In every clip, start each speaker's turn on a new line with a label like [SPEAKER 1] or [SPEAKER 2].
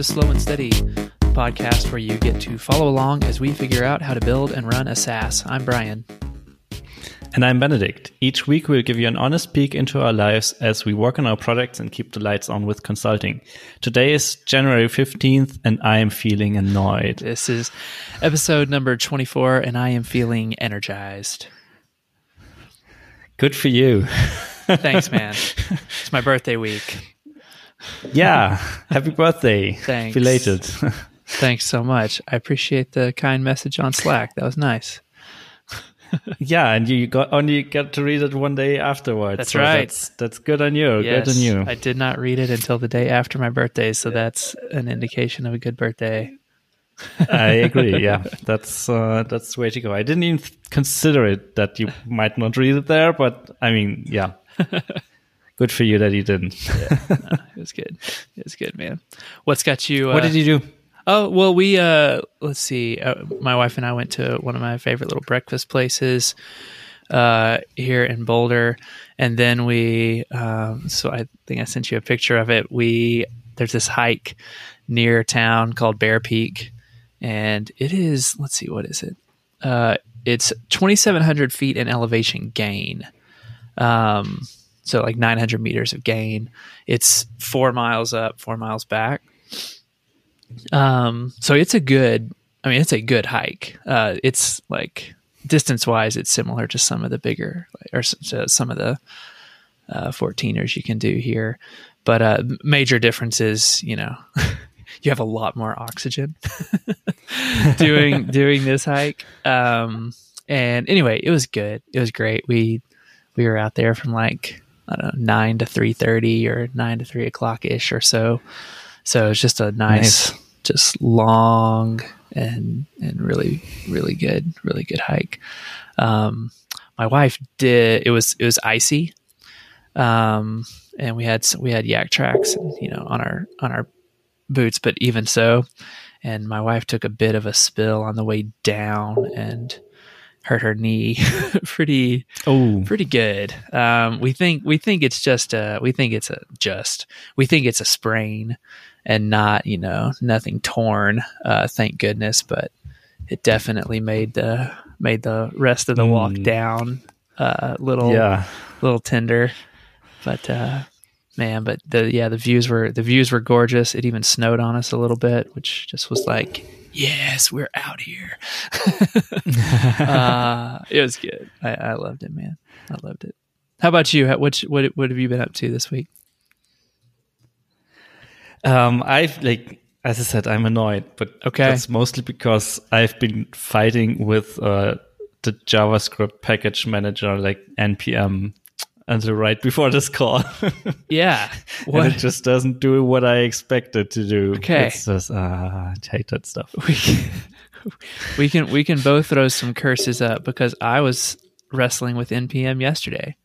[SPEAKER 1] to Slow and Steady, podcast where you get to follow along as we figure out how to build and run a SaaS. I'm Brian.
[SPEAKER 2] And I'm Benedikt. Each week we'll give you an honest peek into our lives as we work on our products and keep the lights on with consulting. Today is January 15th and I am feeling annoyed.
[SPEAKER 1] This is episode number 24 and I am feeling energized.
[SPEAKER 2] Good for you.
[SPEAKER 1] Thanks, man. It's my birthday week.
[SPEAKER 2] Yeah. Happy birthday.
[SPEAKER 1] Thanks.
[SPEAKER 2] Belated.
[SPEAKER 1] Thanks so much. I appreciate the kind message on Slack. That was nice.
[SPEAKER 2] yeah, and you got only got to read it one day afterwards.
[SPEAKER 1] That's
[SPEAKER 2] so
[SPEAKER 1] right.
[SPEAKER 2] That's, that's good on you.
[SPEAKER 1] Yes,
[SPEAKER 2] good on you.
[SPEAKER 1] I did not read it until the day after my birthday, so that's an indication of a good birthday.
[SPEAKER 2] I agree. Yeah, that's uh, that's the way to go. I didn't even consider it that you might not read it there, but I mean, yeah, good for you that you didn't.
[SPEAKER 1] yeah, no, it was good. It was good, man. What's got you? Uh,
[SPEAKER 2] what did you do?
[SPEAKER 1] Oh well, we uh, let's see. Uh, my wife and I went to one of my favorite little breakfast places uh, here in Boulder, and then we. Um, so I think I sent you a picture of it. We there's this hike near town called Bear Peak, and it is. Let's see, what is it? Uh, it's 2,700 feet in elevation gain. Um, so like 900 meters of gain. It's four miles up, four miles back. Um, so it's a good, I mean, it's a good hike. Uh, it's like distance wise, it's similar to some of the bigger or some of the uh, 14ers you can do here. But uh, major differences, you know, you have a lot more oxygen doing doing this hike. Um, and anyway, it was good. It was great. We we were out there from like I don't know nine to three thirty or nine to three o'clock ish or so. So it's just a nice, nice, just long and and really really good really good hike. Um, my wife did it was it was icy, um, and we had we had Yaktrax you know on our on our boots, but even so, and my wife took a bit of a spill on the way down and hurt her knee pretty
[SPEAKER 2] oh
[SPEAKER 1] pretty good. Um, we think we think it's just a we think it's a just we think it's a sprain and not you know nothing torn uh, thank goodness but it definitely made the made the rest of the mm. walk down uh, a little
[SPEAKER 2] yeah.
[SPEAKER 1] little tender. But uh, man but the yeah the views were the views were gorgeous. It even snowed on us a little bit which just was like yes, we're out here. uh, it was good. I, I, loved it, man. I loved it. How about you? What what what have you been up to this week?
[SPEAKER 2] Um, I've like as I said, I'm annoyed, but
[SPEAKER 1] okay,
[SPEAKER 2] that's mostly because I've been fighting with uh, the JavaScript package manager, like npm, until right before this call.
[SPEAKER 1] yeah.
[SPEAKER 2] What? And it just doesn't do what I expected to do.
[SPEAKER 1] Okay.
[SPEAKER 2] It's just, uh, I hate that stuff.
[SPEAKER 1] We can, we can, we can both throw some curses up because I was wrestling with NPM yesterday.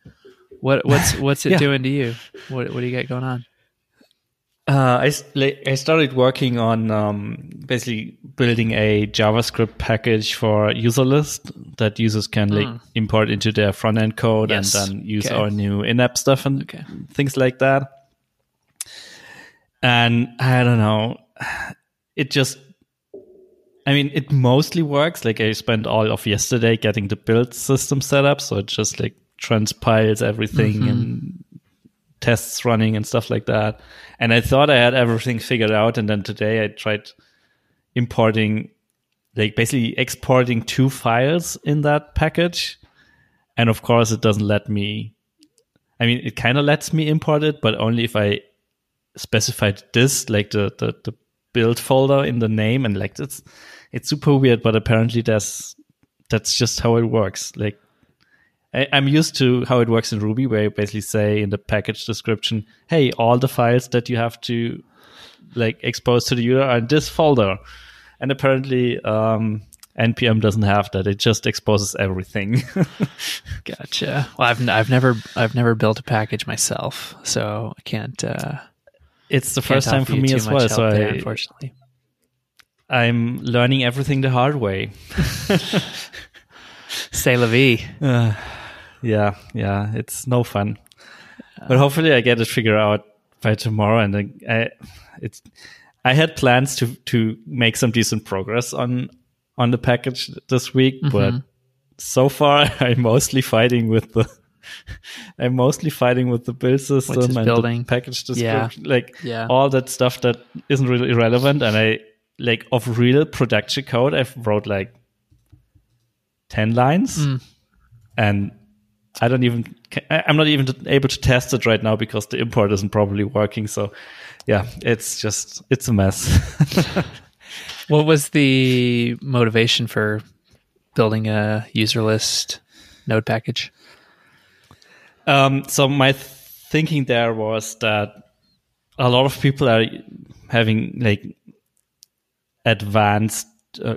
[SPEAKER 1] What, what's, what's it yeah. doing to you? What, what do you got going on?
[SPEAKER 2] Uh, I, I started working on um, basically building a JavaScript package for Userlist that users can like mm. import into their front end code
[SPEAKER 1] yes.
[SPEAKER 2] and then use
[SPEAKER 1] okay.
[SPEAKER 2] our new in-app stuff and
[SPEAKER 1] okay.
[SPEAKER 2] things like that. And I don't know, it just, I mean, it mostly works. Like I spent all of yesterday getting the build system set up, so it just like transpiles everything mm-hmm. and tests running and stuff like that. And I thought I had everything figured out. And then today I tried importing, like basically exporting two files in that package. And of course, it doesn't let me. I mean, it kind of lets me import it, but only if I specified this, like the, the, the build folder in the name. And like it's, it's super weird, but apparently that's, that's just how it works. Like I, am used to how it works in Ruby, where you basically say in the package description, "Hey, all the files that you have to like expose to the user are in this folder." And apparently, um, npm doesn't have that; it just exposes everything.
[SPEAKER 1] gotcha. Well, I've I've never I've never built a package myself, so I can't. Uh,
[SPEAKER 2] it's the first time for me as well. So
[SPEAKER 1] there,
[SPEAKER 2] I,
[SPEAKER 1] unfortunately,
[SPEAKER 2] I'm learning everything the hard way.
[SPEAKER 1] Say la vie.
[SPEAKER 2] Uh, yeah, yeah, it's no fun. But hopefully, I get it figured out by tomorrow, and I, it's. I had plans to to make some decent progress on on the package this week,
[SPEAKER 1] Mm-hmm.
[SPEAKER 2] but so far I'm mostly fighting with the I'm mostly fighting with the build system and
[SPEAKER 1] building.
[SPEAKER 2] package
[SPEAKER 1] Yeah.
[SPEAKER 2] description, like
[SPEAKER 1] Yeah.
[SPEAKER 2] all that stuff that isn't really relevant. And I like of real production code, I've wrote like ten lines,
[SPEAKER 1] Mm.
[SPEAKER 2] and I don't even I'm not even able to test it right now because the import isn't probably working. So yeah, it's just it's a mess.
[SPEAKER 1] What was the motivation for building a Userlist node package?
[SPEAKER 2] Um, so my th- thinking there was that a lot of people are having like advanced uh,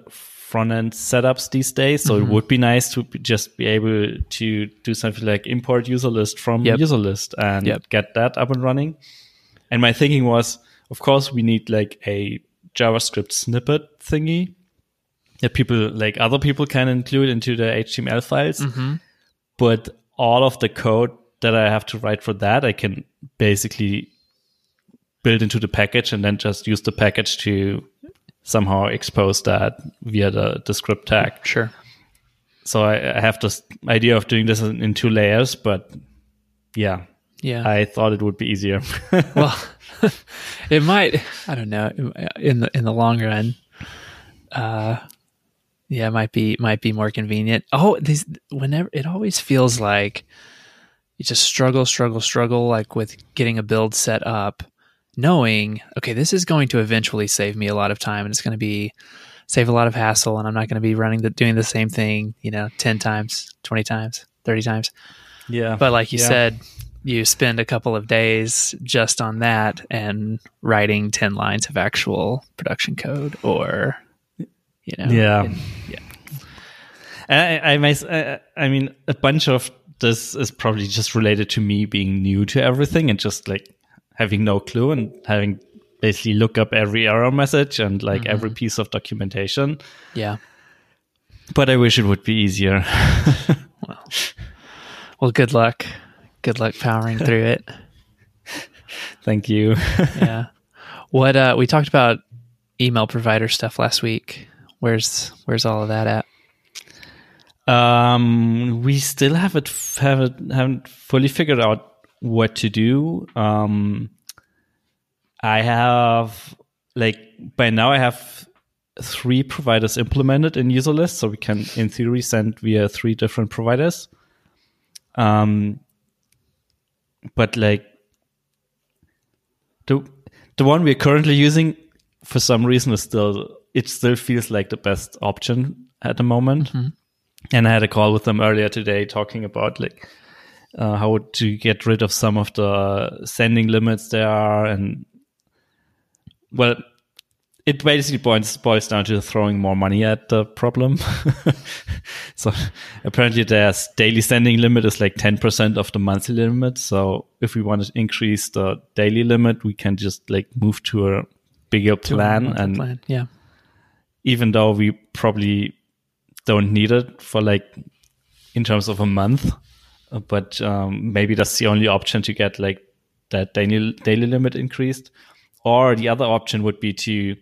[SPEAKER 2] front end setups these days. So it mm-hmm. would be nice to be- just be able to do something like import user list from
[SPEAKER 1] Yep.
[SPEAKER 2] user list and
[SPEAKER 1] Yep.
[SPEAKER 2] get that up and running. And my thinking was, of course, we need like a JavaScript snippet thingy that people like other people can include into the HTML files mm-hmm. but all of the code that I have to write for that, I can basically build into the package and then just use the package to somehow expose that via the, the script tag.
[SPEAKER 1] Sure.
[SPEAKER 2] So I, I have this idea of doing this in, in two layers, but yeah,
[SPEAKER 1] Yeah.
[SPEAKER 2] I thought it would be easier.
[SPEAKER 1] well, it might. I don't know. In the in the long run, uh, yeah, it might be might be more convenient. Oh, these whenever it always feels like you just struggle, struggle, struggle, like with getting a build set up, knowing okay, this is going to eventually save me a lot of time, and it's going to be save a lot of hassle, and I'm not going to be running the doing the same thing, you know, ten times, twenty times, thirty times.
[SPEAKER 2] yeah.
[SPEAKER 1] But like you
[SPEAKER 2] Yeah.
[SPEAKER 1] said, you spend a couple of days just on that and writing 10 lines of actual production code or, you know.
[SPEAKER 2] Yeah.
[SPEAKER 1] and- yeah.
[SPEAKER 2] I, I, I, I mean, a bunch of this is probably just related to me being new to everything and just like having no clue and having basically look up every error message and like every piece of documentation.
[SPEAKER 1] Yeah.
[SPEAKER 2] But I wish it would be easier.
[SPEAKER 1] Well, good luck. Good luck powering through it.
[SPEAKER 2] Thank you.
[SPEAKER 1] Yeah. What, uh, we talked about email provider stuff last week. Where's, where's all of that at?
[SPEAKER 2] Um, we still haven't haven't haven't fully figured out what to do. Um, I have like by now I have three providers implemented in Userlist, so we can in theory send via three different providers. Um, but like the the one we're currently using for some reason is still it still feels like the best option at the moment and I had a call with them earlier today talking about like uh, how to get rid of some of the sending limits there are, and well, it basically boils boils down to throwing more money at the problem. so apparently, their daily sending limit is like ten percent of the monthly limit. So if we want to increase the daily limit, we can just like move to a bigger plan
[SPEAKER 1] Monthly
[SPEAKER 2] and
[SPEAKER 1] plan. Yeah.
[SPEAKER 2] even though we probably don't need it for like in terms of a month but um, maybe that's the only option to get like that daily daily limit increased or the other option would be to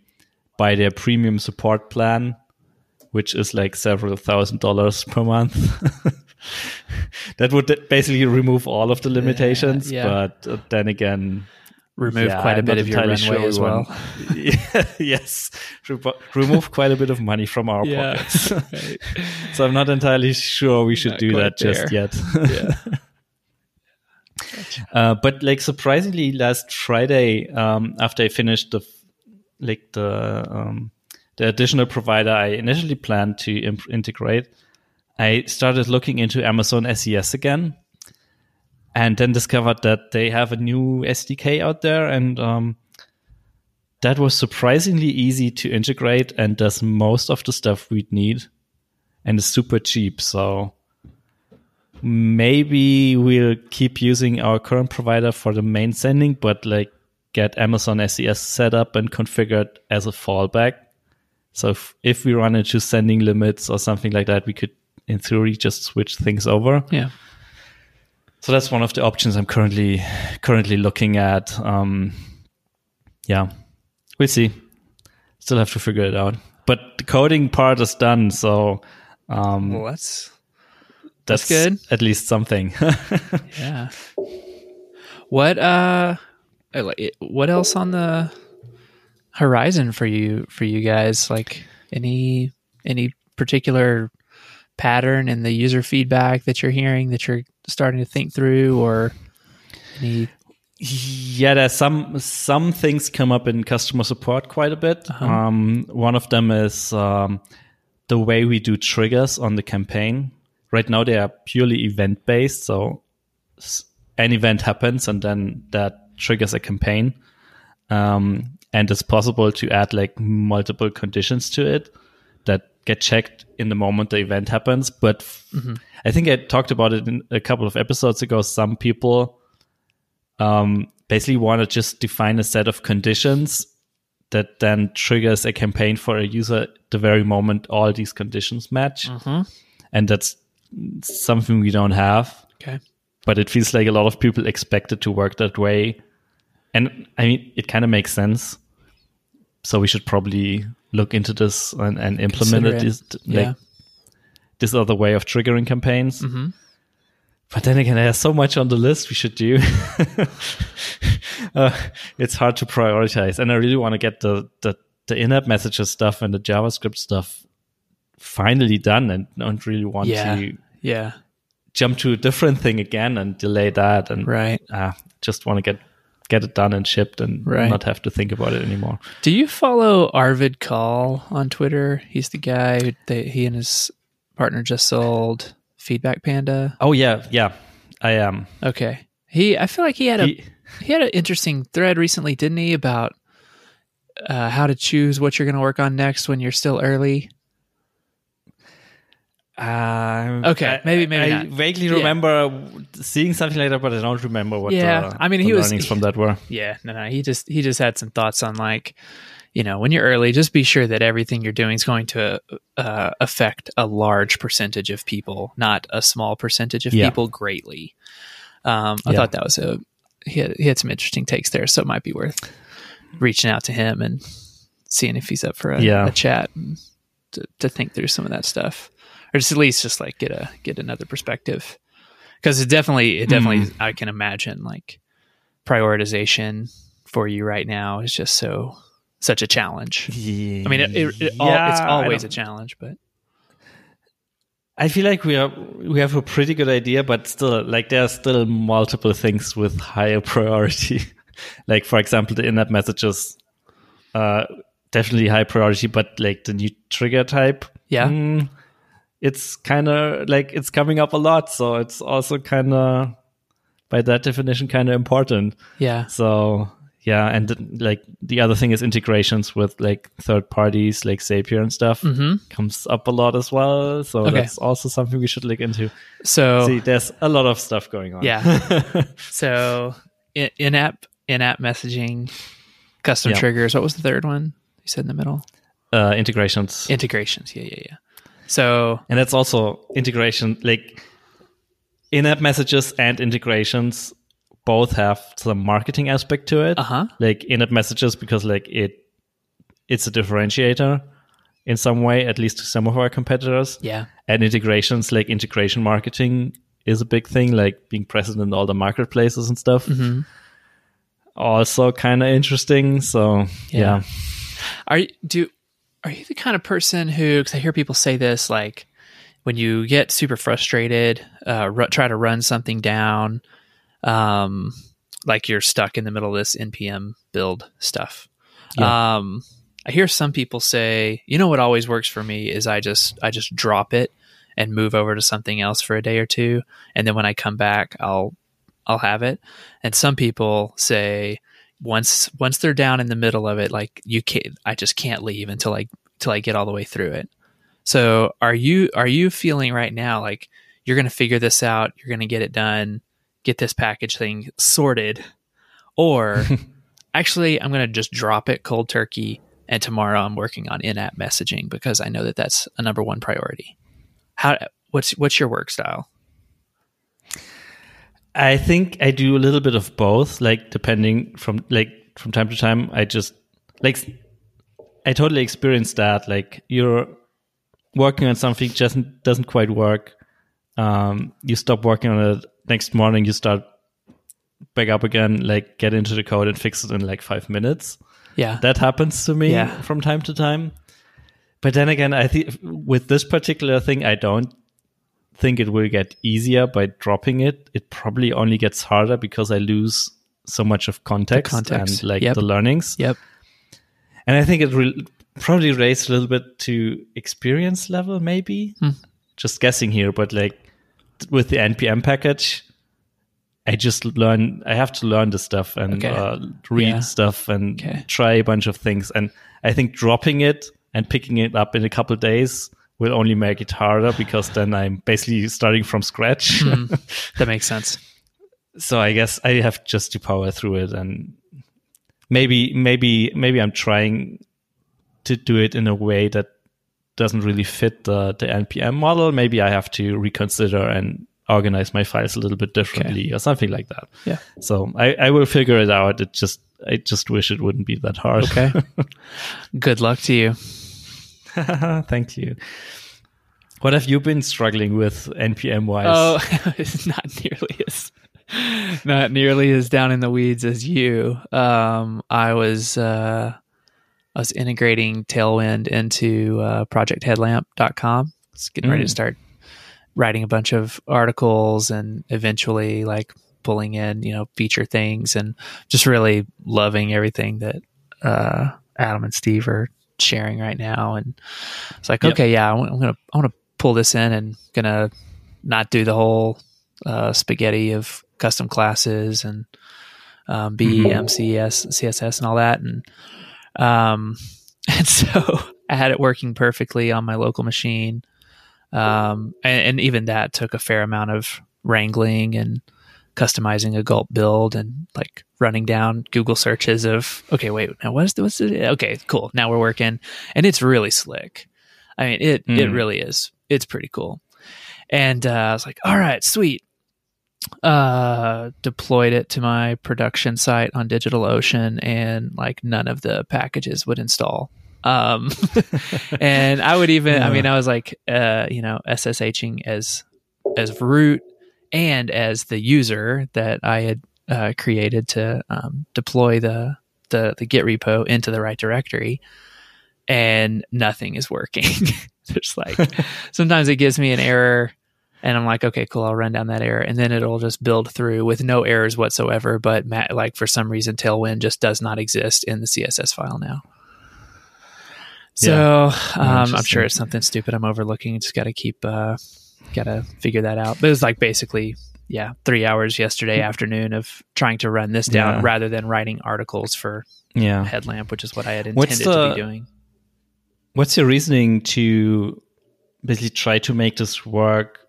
[SPEAKER 2] buy their premium support plan which is like several thousand dollars per month that would basically remove all of the limitations
[SPEAKER 1] yeah.
[SPEAKER 2] but uh, then again
[SPEAKER 1] Remove
[SPEAKER 2] yeah,
[SPEAKER 1] quite a bit of your runway
[SPEAKER 2] sure
[SPEAKER 1] as well.
[SPEAKER 2] yes, remove quite a bit of money from our
[SPEAKER 1] Yeah.
[SPEAKER 2] pockets. so I'm not entirely sure we should
[SPEAKER 1] Not
[SPEAKER 2] do that just yet.
[SPEAKER 1] yeah.
[SPEAKER 2] Uh, but like surprisingly, last Friday, um, after I finished the like the um, the additional provider I initially planned to imp- integrate, I started looking into Amazon SES again, and then discovered that they have a new SDK out there, and um, that was surprisingly easy to integrate and does most of the stuff we'd need, and is super cheap. So maybe we'll keep using our current provider for the main sending, but like get Amazon SES set up and configured as a fallback. So if, if we run into sending limits or something like that, we could, in theory, just switch things over.
[SPEAKER 1] Yeah.
[SPEAKER 2] So that's one of the options I'm currently currently looking at. Um, yeah, we'll see. Still have to figure it out. But the coding part is done, so um,
[SPEAKER 1] Well, that's
[SPEAKER 2] that's,
[SPEAKER 1] that's good.
[SPEAKER 2] At least something.
[SPEAKER 1] yeah. What uh, what else on the horizon for you for you guys? Like any any particular pattern in the user feedback that you're hearing that you're starting to think through, or any?
[SPEAKER 2] Yeah, there's some some things come up in customer support quite a bit. Um, one of them is um, the way we do triggers on the campaign. Right now, they are purely event based, so an event happens and then that triggers a campaign. Um, and it's possible to add like multiple conditions to it that get checked in the moment the event happens. But I think I talked about it in a couple of episodes ago. Some people um, basically want to just define a set of conditions that then triggers a campaign for a user the very moment all these conditions match. And that's something we don't have,
[SPEAKER 1] Okay.
[SPEAKER 2] but it feels like a lot of people expect it to work that way. And I mean, it kind of makes sense. So we should probably look into this and, and implement
[SPEAKER 1] Consider
[SPEAKER 2] it,
[SPEAKER 1] Yeah.
[SPEAKER 2] like this other way of triggering campaigns.
[SPEAKER 1] Mm-hmm.
[SPEAKER 2] But then again, there's so much on the list we should do. uh, it's hard to prioritize, and I really want to get the, the the in-app messages stuff and the JavaScript stuff finally done, and don't really want
[SPEAKER 1] Yeah.
[SPEAKER 2] to
[SPEAKER 1] Yeah.
[SPEAKER 2] jump to a different thing again and delay that. And
[SPEAKER 1] Right.
[SPEAKER 2] uh, just want to get get it done and shipped, and
[SPEAKER 1] Right.
[SPEAKER 2] not have to think about it anymore.
[SPEAKER 1] Do you follow Arvid Kahl on Twitter? He's the guy who they, he and his partner just sold Feedback Panda.
[SPEAKER 2] Oh yeah, yeah, I am.
[SPEAKER 1] Okay. He I feel like he had a
[SPEAKER 2] He-
[SPEAKER 1] he had an interesting thread recently, didn't he, about uh, how to choose what you're going to work on next when you're still early.
[SPEAKER 2] Um,
[SPEAKER 1] Okay,
[SPEAKER 2] I-
[SPEAKER 1] maybe- maybe
[SPEAKER 2] I vaguely
[SPEAKER 1] Yeah.
[SPEAKER 2] remember seeing something like that, but I don't remember what.
[SPEAKER 1] Yeah,
[SPEAKER 2] the,
[SPEAKER 1] I mean, he was-
[SPEAKER 2] learnings from that were.
[SPEAKER 1] Yeah, no, no. He just he just had some thoughts on like, you know, when you're early, just be sure that everything you're doing is going to uh, affect a large percentage of people, not a small percentage of
[SPEAKER 2] Yeah.
[SPEAKER 1] people greatly. Um, I
[SPEAKER 2] Yeah.
[SPEAKER 1] thought that was a he had, he had some interesting takes there, so it might be worth reaching out to him and seeing if he's up for a,
[SPEAKER 2] Yeah.
[SPEAKER 1] a chat and to, to think through some of that stuff, or just at least just like get a get another perspective because it definitely it definitely I can imagine like prioritization for you right now is just so such a challenge. I mean, it, it, it all, it's
[SPEAKER 2] Yeah, I
[SPEAKER 1] always a challenge, but
[SPEAKER 2] I feel like we are we have a pretty good idea, but still, like there are still multiple things with higher priority. like for example, the in-app messages, uh, definitely high priority, but like the new trigger type,
[SPEAKER 1] Yeah.
[SPEAKER 2] mm, it's kind of like it's coming up a lot, so it's also kind of by that definition kind of important.
[SPEAKER 1] yeah,
[SPEAKER 2] So yeah, and like the other thing is integrations with like third parties like Zapier and stuff
[SPEAKER 1] hmm
[SPEAKER 2] comes up a lot as well. So
[SPEAKER 1] Okay.
[SPEAKER 2] that's also something we should look into.
[SPEAKER 1] So
[SPEAKER 2] See, there's a lot of stuff going on.
[SPEAKER 1] yeah, so in, in-app in-app messaging, custom
[SPEAKER 2] Yeah.
[SPEAKER 1] triggers. What was the third one you said in the middle?
[SPEAKER 2] uh, integrations,
[SPEAKER 1] Integrations. Yeah, yeah, yeah. So
[SPEAKER 2] and that's also integration. Like in-app messages and integrations both have some marketing aspect to it.
[SPEAKER 1] uh huh.
[SPEAKER 2] Like in-app messages because like it it's a differentiator in some way, at least to some of our competitors.
[SPEAKER 1] Yeah.
[SPEAKER 2] and integrations like integration marketing is a big thing like being present in all the marketplaces and stuff
[SPEAKER 1] hmm
[SPEAKER 2] also kind of interesting so
[SPEAKER 1] Yeah.
[SPEAKER 2] yeah.
[SPEAKER 1] Are you do are you the kind of person who? Because I hear people say this, like when you get super frustrated, uh, ru- try to run something down, um, like you're stuck in the middle of this npm build stuff. Um, I hear some people say, you know, what always works for me is I just I just drop it and move over to something else for a day or two, and then when I come back, I'll I'll have it. And some people say once once they're down in the middle of it, like you can't, I just can't leave until I till I get all the way through it. So are you are you feeling right now like you're going to figure this out, you're going to get it done, get this package thing sorted, or actually I'm going to just drop it cold turkey, and tomorrow I'm working on in-app messaging because I know that that's a number one priority. How what's what's your work style?
[SPEAKER 2] I think i do a little bit of both like depending from like from time to time i just like I totally experienced that. Like you're working on something just doesn't quite work. Um, you stop working on it. Next morning, you start back up again. Like get into the code and fix it in like five minutes.
[SPEAKER 1] Yeah,
[SPEAKER 2] That happens to me
[SPEAKER 1] Yeah.
[SPEAKER 2] from time to time. But then again, I think with this particular thing, I don't think it will get easier by dropping it. It probably only gets harder because I lose so much of context,
[SPEAKER 1] context.
[SPEAKER 2] and like
[SPEAKER 1] Yep.
[SPEAKER 2] the learnings.
[SPEAKER 1] Yep.
[SPEAKER 2] And I think it re- probably relates a little bit to experience level, maybe.
[SPEAKER 1] Hmm.
[SPEAKER 2] Just guessing here, but like with the NPM package, I just learn. I have to learn the stuff and
[SPEAKER 1] Okay.
[SPEAKER 2] uh, read
[SPEAKER 1] Yeah.
[SPEAKER 2] stuff and
[SPEAKER 1] Okay.
[SPEAKER 2] try a bunch of things. And I think dropping it and picking it up in a couple of days will only make it harder because then I'm basically starting from scratch.
[SPEAKER 1] Hmm. That makes sense.
[SPEAKER 2] so I guess I have just to power through it and maybe maybe maybe I'm trying to do it in a way that doesn't really fit the the npm model maybe I have to reconsider and organize my files a little bit differently or something like that
[SPEAKER 1] Yeah.
[SPEAKER 2] so I, I will figure it out it just I just wish it wouldn't be that hard
[SPEAKER 1] Okay. Good luck to you.
[SPEAKER 2] thank you what have you been struggling with npm wise
[SPEAKER 1] Oh, it's not nearly as not nearly as down in the weeds as you. Um, I was uh, I was integrating Tailwind into uh, ProjectHeadlamp.com. It's getting ready to
[SPEAKER 2] Mm.
[SPEAKER 1] start writing a bunch of articles and eventually like pulling in you know feature things and just really loving everything that uh, Adam and Steve are sharing right now. And it's like,
[SPEAKER 2] Yep.
[SPEAKER 1] okay, yeah, I'm gonna I want to pull this in and gonna not do the whole uh, spaghetti of custom classes and um, B,
[SPEAKER 2] Mhm.
[SPEAKER 1] MCS, CSS, and all that. And um, and so I had it working perfectly on my local machine. Um, and, and even that took a fair amount of wrangling and customizing a gulp build and like running down Google searches of okay, wait, now what's the, what's the, okay, cool. Now we're working, and it's really slick. I mean, it it
[SPEAKER 2] Mm.
[SPEAKER 1] really is. It's pretty cool. And uh, I was like, all right, sweet. Uh, deployed it to my production site on DigitalOcean, and like none of the packages would install. Um, and I would even, I mean, I was like, uh, you know, SSHing as as root and as the user that I had uh, created to um, deploy the, the the Git repo into the right directory, and nothing is working. There's like sometimes it gives me an error, and I'm like, okay, cool, I'll run down that error, and then it'll just build through with no errors whatsoever. But like for some reason, Tailwind just does not exist in the CSS file now. So um, I'm sure it's something stupid I'm overlooking. Just got to keep, uh, got to figure that out. But it was like basically, yeah, three hours yesterday afternoon of trying to run this down
[SPEAKER 2] Yeah.
[SPEAKER 1] rather than writing articles for
[SPEAKER 2] yeah
[SPEAKER 1] Headlamp, which is what I had intended
[SPEAKER 2] What's
[SPEAKER 1] to be doing.
[SPEAKER 2] What's your reasoning to basically try to make this work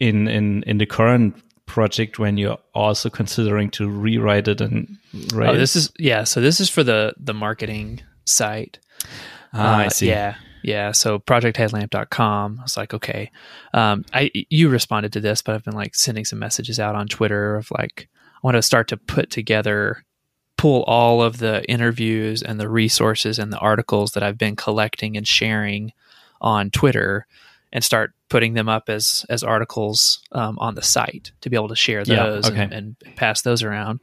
[SPEAKER 2] in in in the current project when you're also considering to rewrite it and write?
[SPEAKER 1] Oh, this is yeah. So this is for the the marketing site.
[SPEAKER 2] ah, I
[SPEAKER 1] Uh,
[SPEAKER 2] see.
[SPEAKER 1] Yeah, yeah. So projectheadlamp.com. I was like, okay. Um, I you responded to this, but I've been like sending some messages out on Twitter of like I want to start to put together, pull all of the interviews and the resources and the articles that I've been collecting and sharing on Twitter, and start putting them up as as articles um, on the site to be able to share
[SPEAKER 2] Yeah,
[SPEAKER 1] those
[SPEAKER 2] okay.
[SPEAKER 1] and, and pass those around.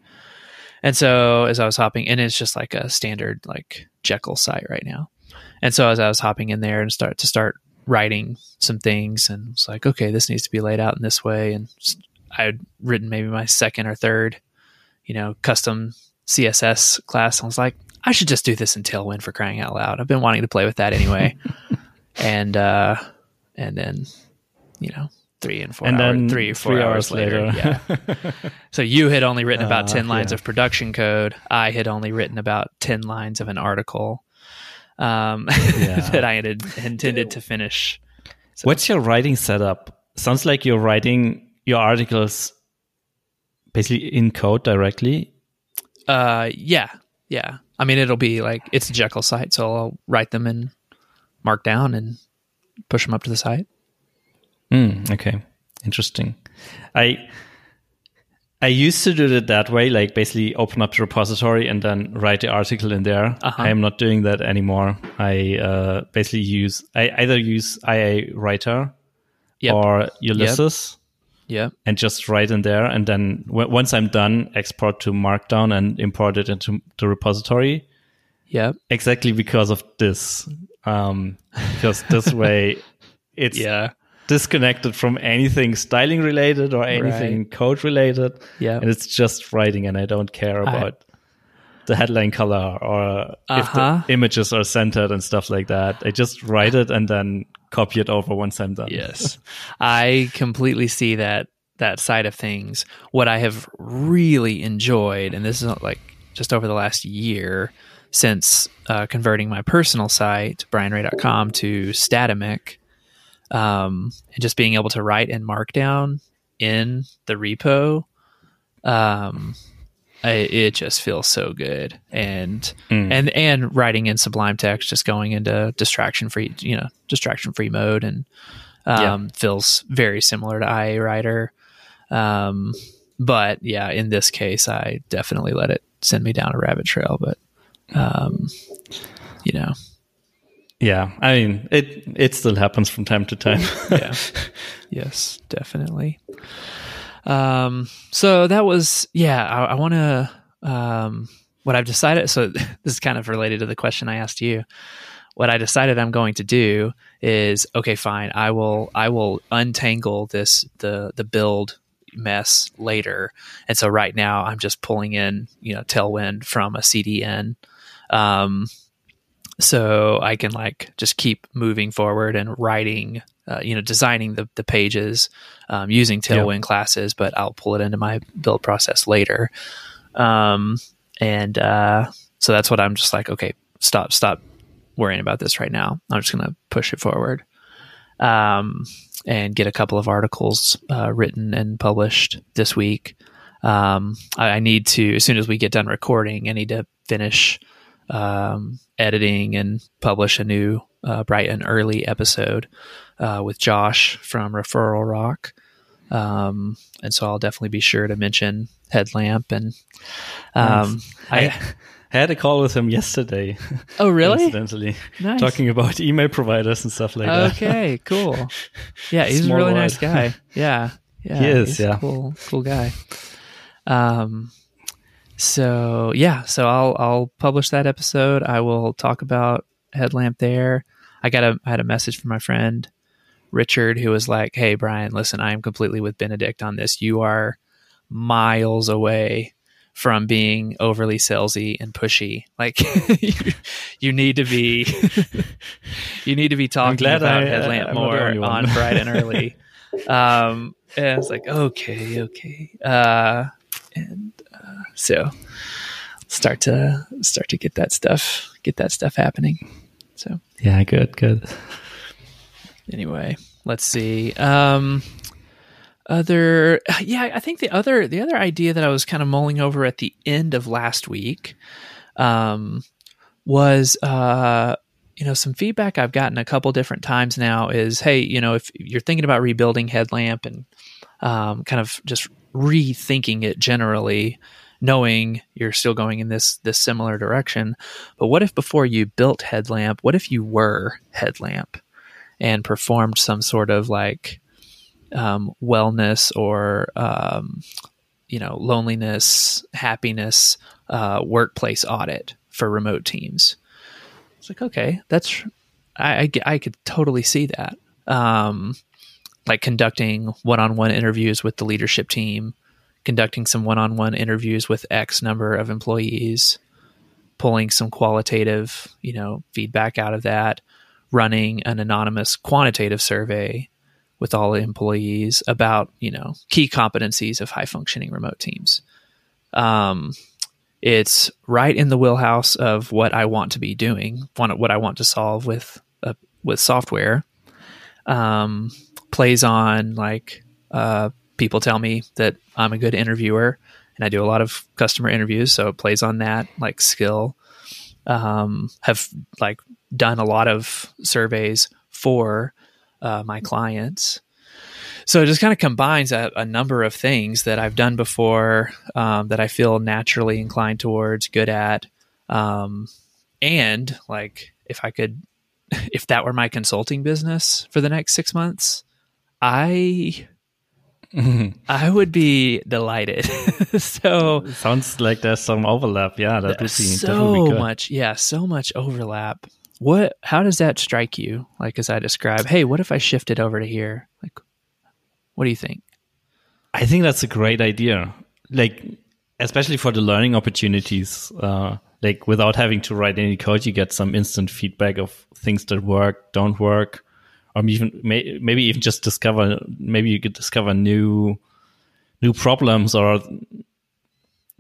[SPEAKER 1] And so as I was hopping, and it's just like a standard like Jekyll site right now. And so as I was hopping in there and start to start writing some things, and it's like, okay, this needs to be laid out in this way. And I had written maybe my second or third, you know, custom CSS class. I was like, I should just do this in Tailwind for crying out loud. I've been wanting to play with that anyway. and uh, and then, you know, three and four
[SPEAKER 2] and
[SPEAKER 1] hours,
[SPEAKER 2] then
[SPEAKER 1] three or four hours, later, yeah. So you had only written about
[SPEAKER 2] Uh,
[SPEAKER 1] 10 lines
[SPEAKER 2] yeah.
[SPEAKER 1] of production code. I had only written about 10 lines of an article um,
[SPEAKER 2] Yeah.
[SPEAKER 1] that I had intended to finish. So-
[SPEAKER 2] What's your writing setup? Sounds like you're writing your articles basically in code directly.
[SPEAKER 1] Uh, yeah, yeah. I mean, it'll be like it's a Jekyll site, so I'll write them in Markdown and push them up to the site.
[SPEAKER 2] Mm, okay, interesting. I I used to do it that way, like basically open up the repository and then write the article in there.
[SPEAKER 1] Uh-huh.
[SPEAKER 2] I am not doing that anymore. I uh, basically use I either use IA Writer
[SPEAKER 1] Yep.
[SPEAKER 2] or Ulysses
[SPEAKER 1] Yep.
[SPEAKER 2] and just write in there, and then w- once I'm done, export to Markdown and import it into the repository.
[SPEAKER 1] Yeah,
[SPEAKER 2] Exactly because of this, um, because this way it's
[SPEAKER 1] Yeah.
[SPEAKER 2] Disconnected from anything styling related or anything
[SPEAKER 1] Right.
[SPEAKER 2] code related.
[SPEAKER 1] Yeah.
[SPEAKER 2] And it's just writing, and I don't care
[SPEAKER 1] I-
[SPEAKER 2] about the headline color or
[SPEAKER 1] Uh-huh.
[SPEAKER 2] if the images are centered and stuff like that. I just write it and then copy it over once I'm done.
[SPEAKER 1] Yes. I completely see that that side of things. What I have really enjoyed, and this is like just over the last year since uh, converting my personal site, brianrhea.com, to Statamic, um, and just being able to write in Markdown in the repo, um, I, it just feels so good. And
[SPEAKER 2] Mm.
[SPEAKER 1] and and writing in Sublime Text, just going into distraction free, you know, distraction free mode, and um, feels very similar to IA Writer. Um, but yeah, in this case, I definitely let it send me down a rabbit trail. But um, you know,
[SPEAKER 2] Yeah. I mean, it, it still happens from time to time.
[SPEAKER 1] yeah, yes, definitely. Um, so that was yeah. I, I want to um, what I've decided. So this is kind of related to the question I asked you. What I decided I'm going to do is okay, fine. I will I will untangle this the the build mess later. And so right now I'm just pulling in you know Tailwind from a CDN. Um, so I can like just keep moving forward and writing, uh, you know, designing the, the pages um, using Tailwind classes, but I'll pull it into my build process later. Um, and uh, so that's what I'm just like, okay, stop, stop worrying about this right now. I'm just going to push it forward um, and get a couple of articles uh, written and published this week. Um, I, I need to, as soon as we get done recording, I need to finish um, editing and publish a new uh, bright and early episode uh, with Josh from Referral Rock. Um, and so I'll definitely be sure to mention Headlamp and um,
[SPEAKER 2] I,
[SPEAKER 1] I,
[SPEAKER 2] I had a call with him yesterday.
[SPEAKER 1] oh really
[SPEAKER 2] Incidentally,
[SPEAKER 1] nice.
[SPEAKER 2] talking about email providers and stuff like that.
[SPEAKER 1] okay, cool. Yeah, he's
[SPEAKER 2] Small
[SPEAKER 1] a really
[SPEAKER 2] world.
[SPEAKER 1] nice guy. Yeah, yeah,
[SPEAKER 2] He is, yeah.
[SPEAKER 1] cool, cool guy. Um, so yeah, so I'll I'll publish that episode. I will talk about Headlamp there. I got a I had a message from my friend Richard who was like, "Hey Brian, listen, I am completely with Benedikt on this. You are miles away." From being overly salesy and pushy, like you, you need to be, you need to be talking about
[SPEAKER 2] I- uh,
[SPEAKER 1] Headlamp
[SPEAKER 2] I'm not the
[SPEAKER 1] more on bright and early. um, and I was like, okay, okay. Uh, and so start to start to get that stuff, get that stuff happening. So
[SPEAKER 2] Yeah, good, good.
[SPEAKER 1] anyway, let's see. Um, other, yeah, I think the other the other idea that I was kind of mulling over at the end of last week, um, was uh, you know, some feedback I've gotten a couple different times now is, hey, you know, if you're thinking about rebuilding Headlamp and um, kind of just rethinking it generally, knowing you're still going in this this similar direction, but what if before you built Headlamp, what if you were Headlamp and performed some sort of like um, wellness or um, you know loneliness, happiness uh, workplace audit for remote teams? It's like okay, that's I, I, I could totally see that. Um, like conducting one-on-one interviews with the leadership team, conducting some one-on-one interviews with X number of employees, pulling some qualitative, you know, feedback out of that, running an anonymous quantitative survey with all employees about, you know, key competencies of high functioning remote teams. Um, it's right in the wheelhouse of what I want to be doing, what I want to solve with uh, with software. Um, plays on like uh, people tell me that I'm a good interviewer, and I do a lot of customer interviews, so it plays on that like skill. Um, have like done a lot of surveys for uh, my clients. so it just kind of combines a, a, number of things that I've done before um, that I feel naturally inclined towards, good at, um, and like if I could, if that were my consulting business for the next six months, I I would be delighted. so
[SPEAKER 2] sounds like there's some overlap. Yeah, that would be
[SPEAKER 1] so much. Yeah, so much overlap. What? How does that strike you? Like as I describe, hey, what if I shifted over to here? Like, what do you think?
[SPEAKER 2] I think that's a great idea. Like, especially for the learning opportunities. Uh, like without having to write any code, you get some instant feedback of things that work, don't work or even may, maybe even just discover maybe you could discover new new problems or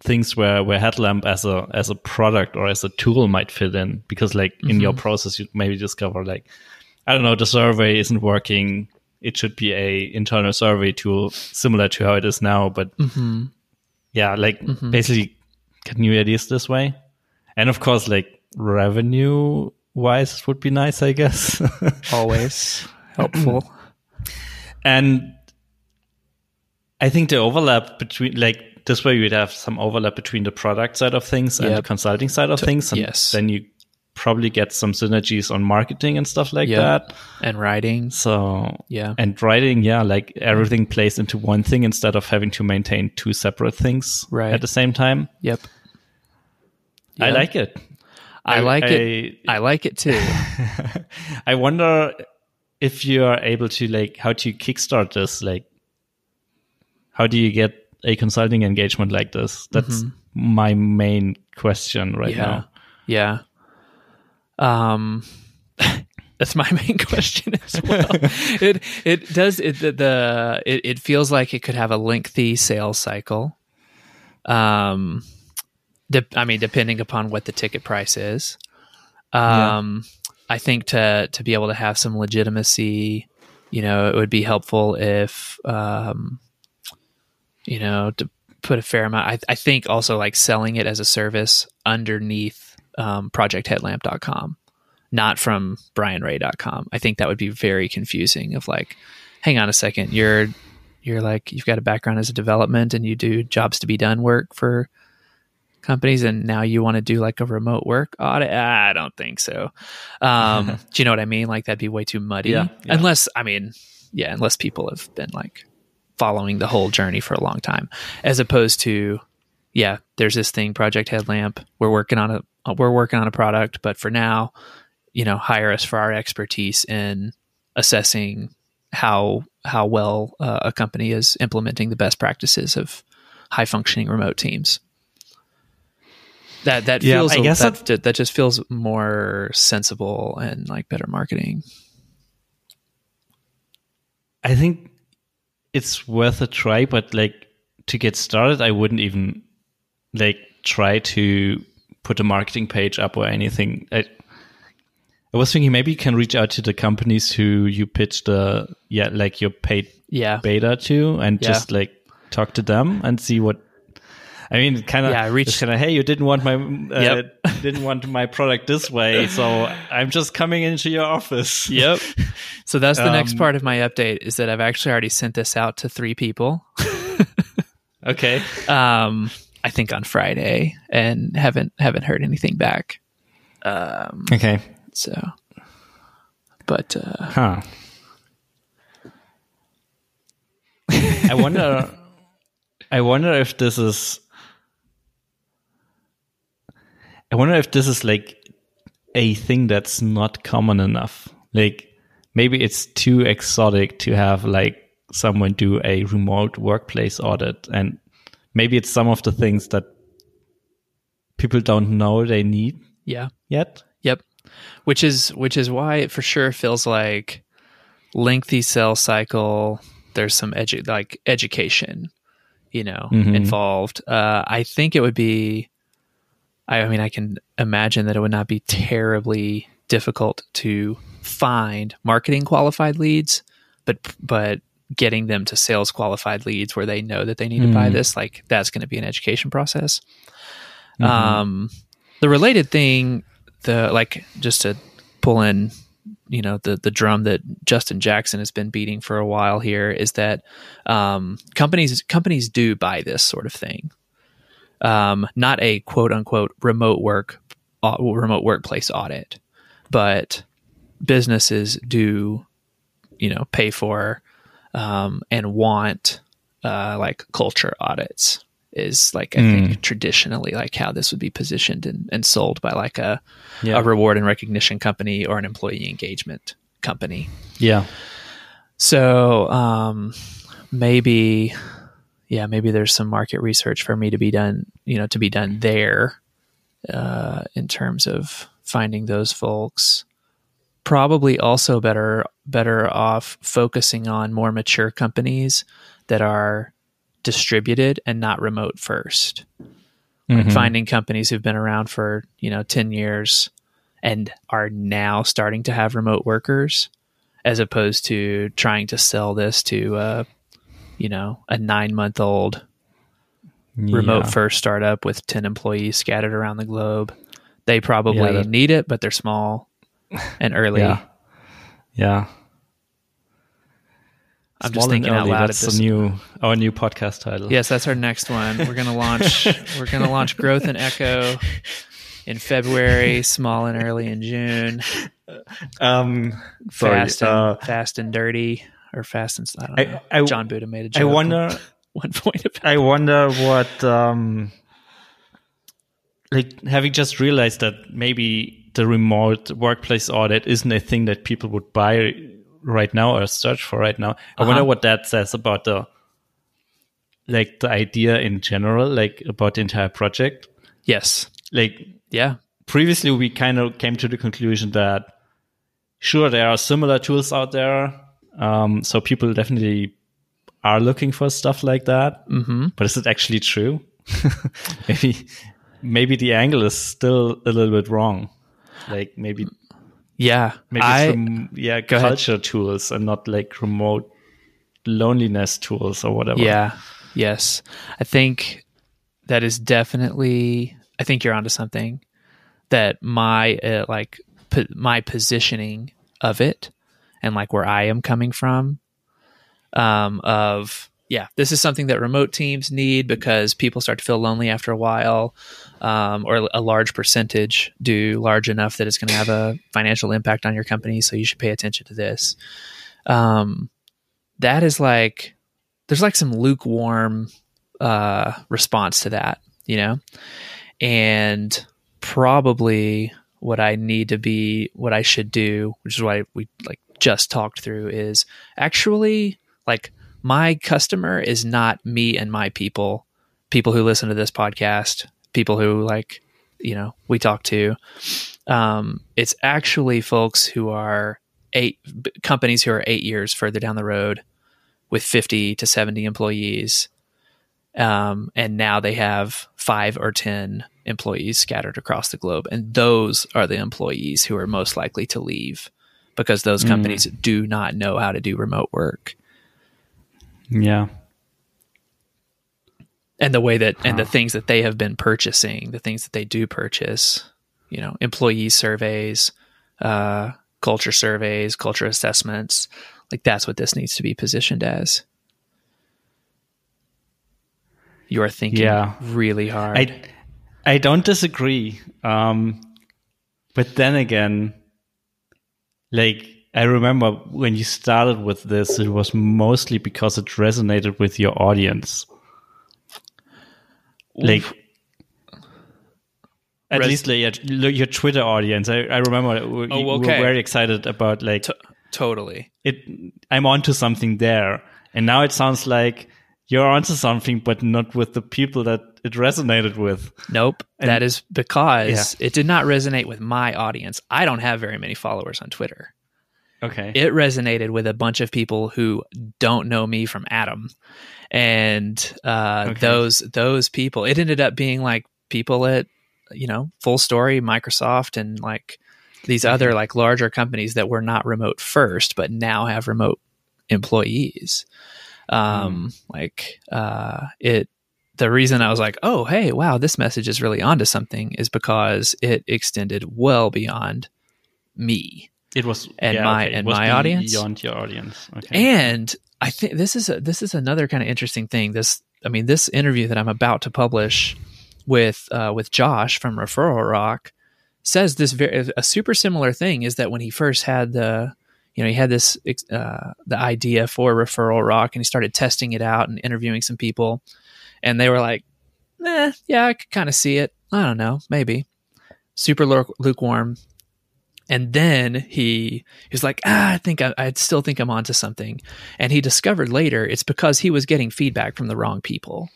[SPEAKER 2] things where where headlamp as a as a product or as a tool might fit in because like mm-hmm. in your mm-hmm. process you maybe discover like i don't know the survey isn't working it should be a internal survey tool similar to how it is now but mm-hmm. yeah like mm-hmm. basically get new ideas this way and of course like revenue wise would be nice, I guess.
[SPEAKER 1] Always helpful.
[SPEAKER 2] And I think the overlap between like this way you'd have some overlap between the product side of things yep. and the consulting side of things. And
[SPEAKER 1] yes.
[SPEAKER 2] then you probably get some synergies on marketing and stuff like yep. that.
[SPEAKER 1] And writing.
[SPEAKER 2] So
[SPEAKER 1] yeah.
[SPEAKER 2] And writing, yeah, like everything plays into one thing instead of having to maintain two separate things
[SPEAKER 1] right.
[SPEAKER 2] at the same time.
[SPEAKER 1] Yep.
[SPEAKER 2] I like it.
[SPEAKER 1] I, like I, it. I like it too.
[SPEAKER 2] I wonder if you are able to like how to kickstart this. Like, how do you get a consulting engagement like this? That's mm-hmm. my main question right
[SPEAKER 1] yeah.
[SPEAKER 2] now.
[SPEAKER 1] Yeah. Um. that's my main question as well. it it does it the, the it, it feels like it could have a lengthy sales cycle. Um De- I mean, depending upon what the ticket price is. Um, yeah. I think to to be able to have some legitimacy, you know, it would be helpful if, um, you know, to put a fair amount. I, I think also like selling it as a service underneath um, projectheadlamp.com, not from brianrhea.com. I think that would be very confusing. Of like, hang on a second, you're you're like you've got a background as a development and you do jobs to be done work for companies and now you want to do like a remote work audit? I don't think so. Um, do you know what i mean? Like that'd be way too muddy.
[SPEAKER 2] Yeah,
[SPEAKER 1] yeah. unless i mean yeah unless people have been like following the whole journey for a long time. As opposed to yeah there's this thing project headlamp. We're working on a we're working on a product but for now you know hire us for our expertise in assessing how how well uh, a company is implementing the best practices of high functioning remote teams that that yeah, feels I guess that, that, that just feels more sensible and like better marketing.
[SPEAKER 2] I think it's worth a try, but like to get started, I wouldn't even like try to put a marketing page up or anything. I, I was thinking maybe you can reach out to the companies who you pitch the yeah like your paid
[SPEAKER 1] yeah.
[SPEAKER 2] beta to and yeah. just like talk to them and see what I mean, kind of.
[SPEAKER 1] Yeah, I reached.
[SPEAKER 2] Kind of. Hey, you didn't want my uh, yep. didn't want my product this way, so I'm just coming into your office.
[SPEAKER 1] Yep. So that's the um, next part of my update is that I've actually already sent this out to three people.
[SPEAKER 2] okay.
[SPEAKER 1] Um, I think on Friday, and haven't haven't heard anything back. Um,
[SPEAKER 2] okay.
[SPEAKER 1] So, but uh,
[SPEAKER 2] huh. I wonder. I wonder if this is I wonder if this is like a thing that's not common enough. Like maybe it's too exotic to have like someone do a remote workplace audit and maybe it's some of the things that people don't know they need
[SPEAKER 1] yeah
[SPEAKER 2] yet
[SPEAKER 1] yep which is which is why it for sure feels like lengthy sales cycle there's some edu- like education you know mm-hmm. involved uh, i think it would be I mean, I can imagine that it would not be terribly difficult to find marketing qualified leads, but but getting them to sales qualified leads where they know that they need mm. to buy mm. this, like that's going to be an education process. Mm-hmm. Um, the related thing, the like just to pull in you know the the drum that Justin Jackson has been beating for a while here is that um, companies companies do buy this sort of thing. Um, not a quote unquote remote work uh, remote workplace audit, but businesses do you know pay for um, and want uh, like culture audits is like I
[SPEAKER 2] Mm.
[SPEAKER 1] think traditionally like how this would be positioned and, and sold by like a
[SPEAKER 2] Yeah.
[SPEAKER 1] a reward and recognition company or an employee engagement company.
[SPEAKER 2] Yeah.
[SPEAKER 1] So um, maybe, yeah, maybe there's some market research for me to be done, you know, to be done there uh, in terms of finding those folks. Probably also better better off focusing on more mature companies that are distributed and not remote first like
[SPEAKER 2] Mhm.
[SPEAKER 1] finding companies who've been around for you know 10 years and are now starting to have remote workers as opposed to trying to sell this to uh, you know a nine month old remote
[SPEAKER 2] Yeah.
[SPEAKER 1] first startup with 10 employees scattered around the globe they probably
[SPEAKER 2] Yeah, that-
[SPEAKER 1] need it but they're small and early
[SPEAKER 2] Yeah. Yeah.
[SPEAKER 1] i'm just
[SPEAKER 2] Small and
[SPEAKER 1] thinking out
[SPEAKER 2] early,
[SPEAKER 1] loud at
[SPEAKER 2] That's
[SPEAKER 1] this
[SPEAKER 2] the new our new podcast title.
[SPEAKER 1] Yes, that's our next one. We're gonna launch. we're gonna launch Growth and Echo in February, small and early in June,
[SPEAKER 2] Um. Sorry.
[SPEAKER 1] fast and
[SPEAKER 2] uh,
[SPEAKER 1] fast and dirty, or fast and I don't know.
[SPEAKER 2] I, I,
[SPEAKER 1] Jon Buda made a joke.
[SPEAKER 2] I wonder.
[SPEAKER 1] one point about.
[SPEAKER 2] I wonder what. Um. Like having just realized that maybe the remote workplace audit isn't a thing that people would buy right now or search for right now. I wonder
[SPEAKER 1] Uh-huh.
[SPEAKER 2] what that says about the like the idea in general, like about the entire project.
[SPEAKER 1] Yes.
[SPEAKER 2] Like
[SPEAKER 1] Yeah.
[SPEAKER 2] previously we kind of came to the conclusion that sure there are similar tools out there um, so people definitely are looking for stuff like that
[SPEAKER 1] Mm-hmm.
[SPEAKER 2] but is it actually true maybe maybe the angle is still a little bit wrong like maybe
[SPEAKER 1] Yeah.
[SPEAKER 2] maybe
[SPEAKER 1] I,
[SPEAKER 2] rem- yeah
[SPEAKER 1] Go ahead.
[SPEAKER 2] culture tools and not like remote loneliness tools or whatever
[SPEAKER 1] Yeah. Yes. I think that is definitely I think you're onto something that my uh, like po- my positioning of it and like where I am coming from um of yeah, this is something that remote teams need because people start to feel lonely after a while, um, or a large percentage do, large enough that it's going to have a financial impact on your company. So you should pay attention to this. Um, that is like there's like some lukewarm uh, response to that, you know, and probably what I need to be, what I should do, which is why we like just talked through, is actually like my customer is not me and my people, people who listen to this podcast, people who like, you know, we talk to. Um, it's actually folks who are eight companies who are eight years further down the road with 50 to 70 employees. Um, and now they have five or 10 employees scattered across the globe. And those are the employees who are most likely to leave because those
[SPEAKER 2] Mm.
[SPEAKER 1] companies do not know how to do remote work.
[SPEAKER 2] yeah
[SPEAKER 1] and the way that and the things that they have been purchasing the things that they do purchase you know employee surveys uh, culture surveys culture assessments like that's what this needs to be positioned as you are thinking
[SPEAKER 2] Yeah.
[SPEAKER 1] really hard
[SPEAKER 2] I I don't disagree. Um, but then again, like I remember when you started with this, it was mostly because it resonated with your audience. Like at
[SPEAKER 1] Res-
[SPEAKER 2] least like your, your Twitter audience. I, I remember
[SPEAKER 1] Oh,
[SPEAKER 2] we
[SPEAKER 1] okay.
[SPEAKER 2] were very excited about like
[SPEAKER 1] T- totally
[SPEAKER 2] it. I'm onto something there, and now it sounds like you're onto something, but not with the people that it resonated with.
[SPEAKER 1] nope
[SPEAKER 2] And-
[SPEAKER 1] that is because it did not resonate with my audience i don't have very many followers on twitter
[SPEAKER 2] Okay.
[SPEAKER 1] it resonated with a bunch of people who don't know me from Adam, and uh,
[SPEAKER 2] Okay.
[SPEAKER 1] those those people. It ended up being like people at you know FullStory, Microsoft, and like these other like larger companies that were not remote first, but now have remote employees. Um, Like uh, it. The reason I was like, oh, hey, wow, this message is really onto something is because it extended well beyond me
[SPEAKER 2] It was
[SPEAKER 1] And
[SPEAKER 2] yeah,
[SPEAKER 1] my-
[SPEAKER 2] okay.
[SPEAKER 1] And my audience?
[SPEAKER 2] beyond your audience. Okay.
[SPEAKER 1] And I think this is a, this is another kind of interesting thing. This, I mean, this interview that I'm about to publish with uh, with Josh from Referral Rock says this very a super similar thing. Is that when he first had the you know he had this uh, the idea for Referral Rock and he started testing it out and interviewing some people, and they were like, "Eh, yeah, I could kind of see it. I don't know, maybe." Super lu- lukewarm. And then he, he was like, ah, I think I, I still think I'm onto something. And he discovered later it's because he was getting feedback from the wrong people,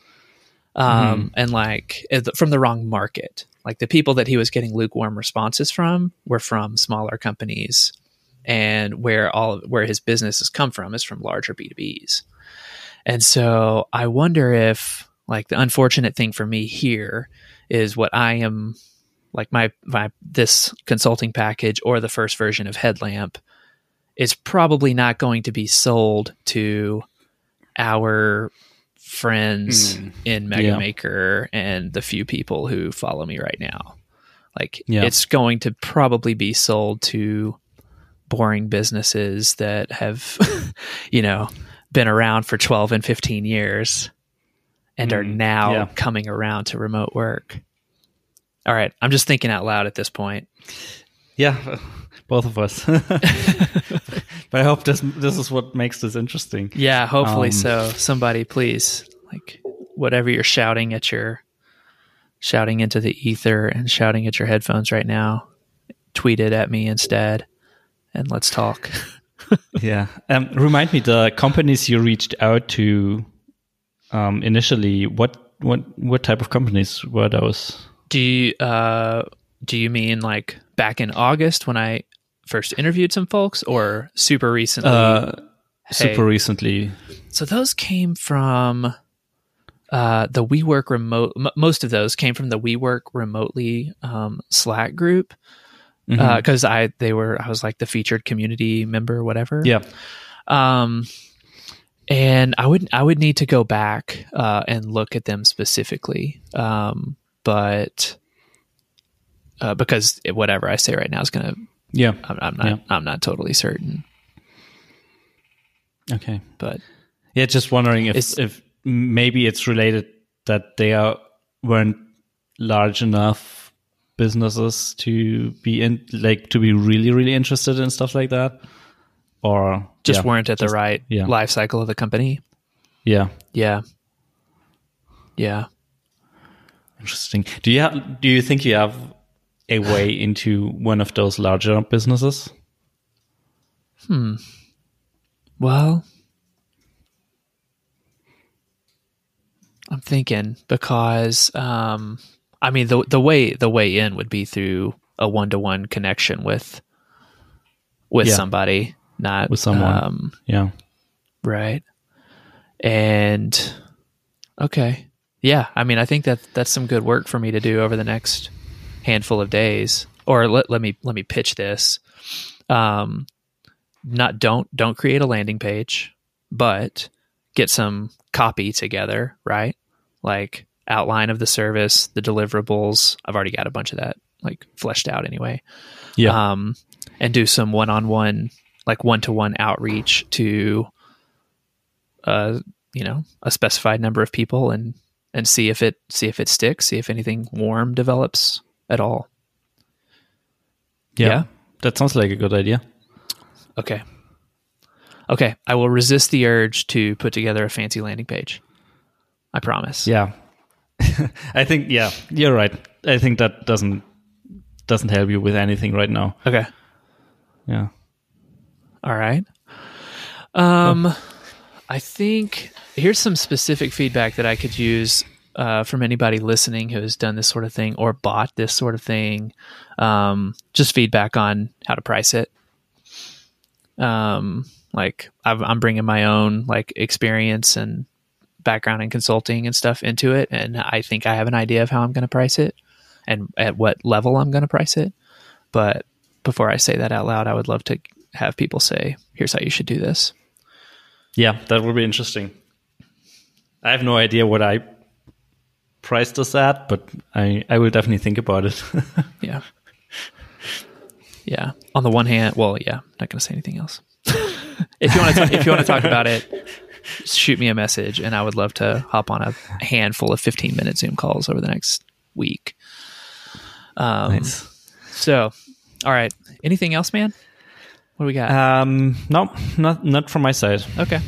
[SPEAKER 1] um, and like uh, from the wrong market. Like the people that he was getting lukewarm responses from were from smaller companies, and where all of, where his business has come from is from larger B2Bs. And so I wonder if like the unfortunate thing for me here is what I am like my my this consulting package or the first version of Headlamp is probably not going to be sold to our friends
[SPEAKER 2] Hmm.
[SPEAKER 1] in Mega
[SPEAKER 2] Yeah.
[SPEAKER 1] Maker and the few people who follow me right now. Like
[SPEAKER 2] Yeah.
[SPEAKER 1] it's going to probably be sold to boring businesses that have you know been around for 12 and 15 years and are
[SPEAKER 2] Mm,
[SPEAKER 1] now
[SPEAKER 2] yeah.
[SPEAKER 1] coming around to remote work. All right, I'm just thinking out loud at this point.
[SPEAKER 2] yeah, both of us. but I hope this this is what makes this interesting.
[SPEAKER 1] Yeah, hopefully
[SPEAKER 2] Um,
[SPEAKER 1] so. Somebody please like whatever you're shouting at your shouting into the ether and shouting at your headphones right now, tweet it at me instead and let's talk.
[SPEAKER 2] Yeah. Um, remind me the companies you reached out to um, initially. What what what type of companies were those?
[SPEAKER 1] Do you uh do you mean like back in August when I first interviewed some folks or super recently?
[SPEAKER 2] Uh,
[SPEAKER 1] Hey.
[SPEAKER 2] Super recently.
[SPEAKER 1] So those came from uh, the We Work Remote. M- most of those came from the WeWork remotely um, Slack group because I they were I was like the featured community member, whatever.
[SPEAKER 2] yeah.
[SPEAKER 1] Um, and I would I would need to go back uh, and look at them specifically. Um, but uh, because whatever I say right now is gonna,
[SPEAKER 2] Yeah.
[SPEAKER 1] I'm, I'm not
[SPEAKER 2] Yeah.
[SPEAKER 1] I'm not totally certain.
[SPEAKER 2] Okay.
[SPEAKER 1] But
[SPEAKER 2] Yeah, just wondering if if maybe it's related that they are weren't large enough businesses to be in like to be really really interested in stuff like that, or
[SPEAKER 1] just
[SPEAKER 2] yeah,
[SPEAKER 1] weren't at the right
[SPEAKER 2] yeah.
[SPEAKER 1] life cycle of the company.
[SPEAKER 2] yeah.
[SPEAKER 1] Yeah. Yeah.
[SPEAKER 2] Interesting. Do you have, do you think you have a way into one of those larger businesses? Hmm.
[SPEAKER 1] Well, I'm thinking because um, I mean the the way the way in would be through a one to one connection with with
[SPEAKER 2] Yeah.
[SPEAKER 1] somebody, not
[SPEAKER 2] With someone.
[SPEAKER 1] Um,
[SPEAKER 2] Yeah.
[SPEAKER 1] right. And okay, yeah. I mean, I think that that's some good work for me to do over the next handful of days. Or let let me let me pitch this. Um, not don't don't create a landing page, but get some copy together, right? Like outline of the service, the deliverables. I've already got a bunch of that like fleshed out anyway.
[SPEAKER 2] Yeah.
[SPEAKER 1] Um, and do some one-on-one, like one-to-one outreach to, uh, you know, a specified number of people, and and see if it see if it sticks, see if anything warm develops at all.
[SPEAKER 2] yeah.
[SPEAKER 1] yeah.
[SPEAKER 2] That sounds like a good idea.
[SPEAKER 1] Okay. Okay, I will resist the urge to put together a fancy landing page. I promise.
[SPEAKER 2] Yeah. I think yeah, you're right. I think that doesn't doesn't help you with anything right now.
[SPEAKER 1] Okay.
[SPEAKER 2] Yeah.
[SPEAKER 1] All right. Um, I think here's some specific feedback that I could use uh, from anybody listening who has done this sort of thing or bought this sort of thing. Um, just feedback on how to price it. Um, like I've, I'm bringing my own like experience and background in consulting and stuff into it, and I think I have an idea of how I'm going to price it and at what level I'm going to price it. But before I say that out loud, I would love to have people say, "Here's how you should do this."
[SPEAKER 2] Yeah, that would be interesting. I have no idea what I priced this at, but I I will definitely think about it.
[SPEAKER 1] Yeah. yeah. On the one hand, well, yeah, I'm not going to say anything else. if you want to, if you want to talk about it, shoot me a message, and I would love to hop on a handful of 15 minute Zoom calls over the next week. Um,
[SPEAKER 2] Nice.
[SPEAKER 1] So, all right. Anything else, man? What do we got?
[SPEAKER 2] Um, no, not not from my side.
[SPEAKER 1] Okay.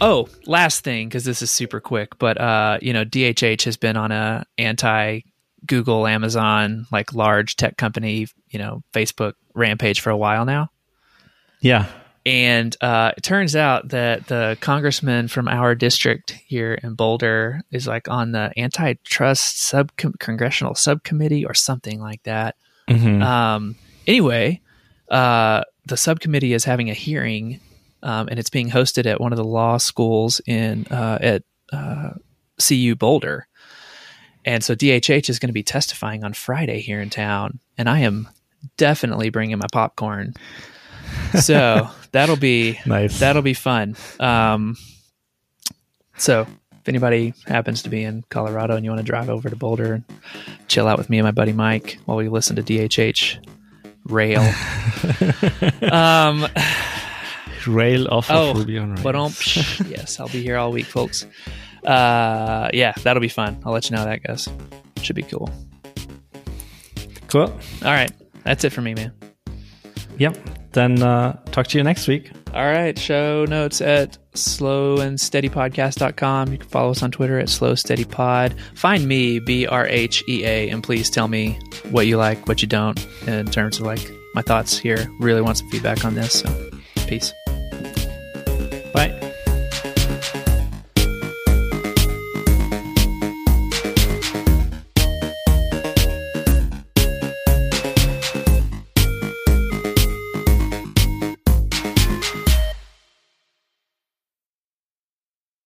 [SPEAKER 1] Oh, last thing because this is super quick, but uh, you know, DHH has been on a anti Google, Amazon, like large tech company, you know, Facebook rampage for a while now.
[SPEAKER 2] Yeah.
[SPEAKER 1] And uh, it turns out that the congressman from our district here in Boulder is like on the antitrust sub congressional subcommittee or something like that.
[SPEAKER 2] Mhm.
[SPEAKER 1] Um, anyway, uh, the subcommittee is having a hearing, um, and it's being hosted at one of the law schools in uh, at uh, CU Boulder. And so DHH is going to be testifying on Friday here in town, and I am definitely bringing my popcorn. So that'll be
[SPEAKER 2] Nice.
[SPEAKER 1] that'll be fun. Um, so if anybody happens to be in Colorado and you want to drive over to Boulder and chill out with me and my buddy Mike while we listen to DHH rail. um,
[SPEAKER 2] Rail off
[SPEAKER 1] oh,
[SPEAKER 2] of Ruby on Rails.
[SPEAKER 1] but um, yes, I'll be here all week, folks. Uh, yeah, that'll be fun. I'll let you know how that goes. Should be cool.
[SPEAKER 2] cool.
[SPEAKER 1] All right, that's it for me, man.
[SPEAKER 2] Yep. Then uh, talk to you next week.
[SPEAKER 1] All right. Show notes at slowandsteadypodcast.com. You can follow us on Twitter at slowsteadypod. Find me, B R H E A, and please tell me what you like, what you don't, in terms of like my thoughts here. Really want some feedback on this. So, peace.